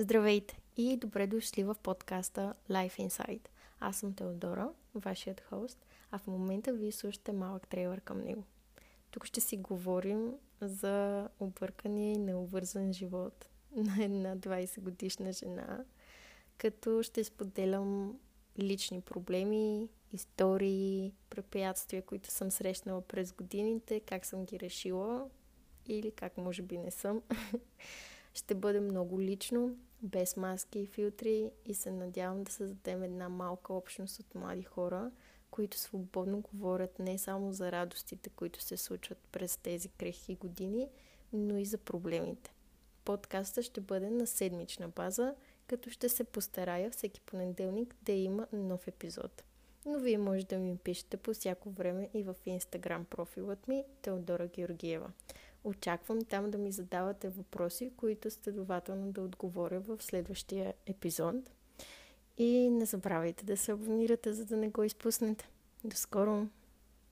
Здравейте и добре дошли в подкаста Life Inside. Аз съм Теодора, вашият хост, а в момента вие слушате малък трейлър към него. Тук ще си говорим за объркания и необвързан живот на една 20 годишна жена, като ще споделям лични проблеми, истории, препятствия, които съм срещнала през годините, как съм ги решила или как може би не съм. Ще бъде много лично, без маски и филтри и се надявам да създадем една малка общност от млади хора, които свободно говорят не само за радостите, които се случват през тези крехки години, но и за проблемите. Подкастът ще бъде на седмична база, като ще се постарая всеки понеделник да има нов епизод. Но вие може да ми пишете по всяко време и в инстаграм профилът ми Теодора Георгиева. Очаквам там да ми задавате въпроси, които следователно да отговоря в следващия епизод. И не забравяйте да се абонирате, за да не го изпуснете. До скоро!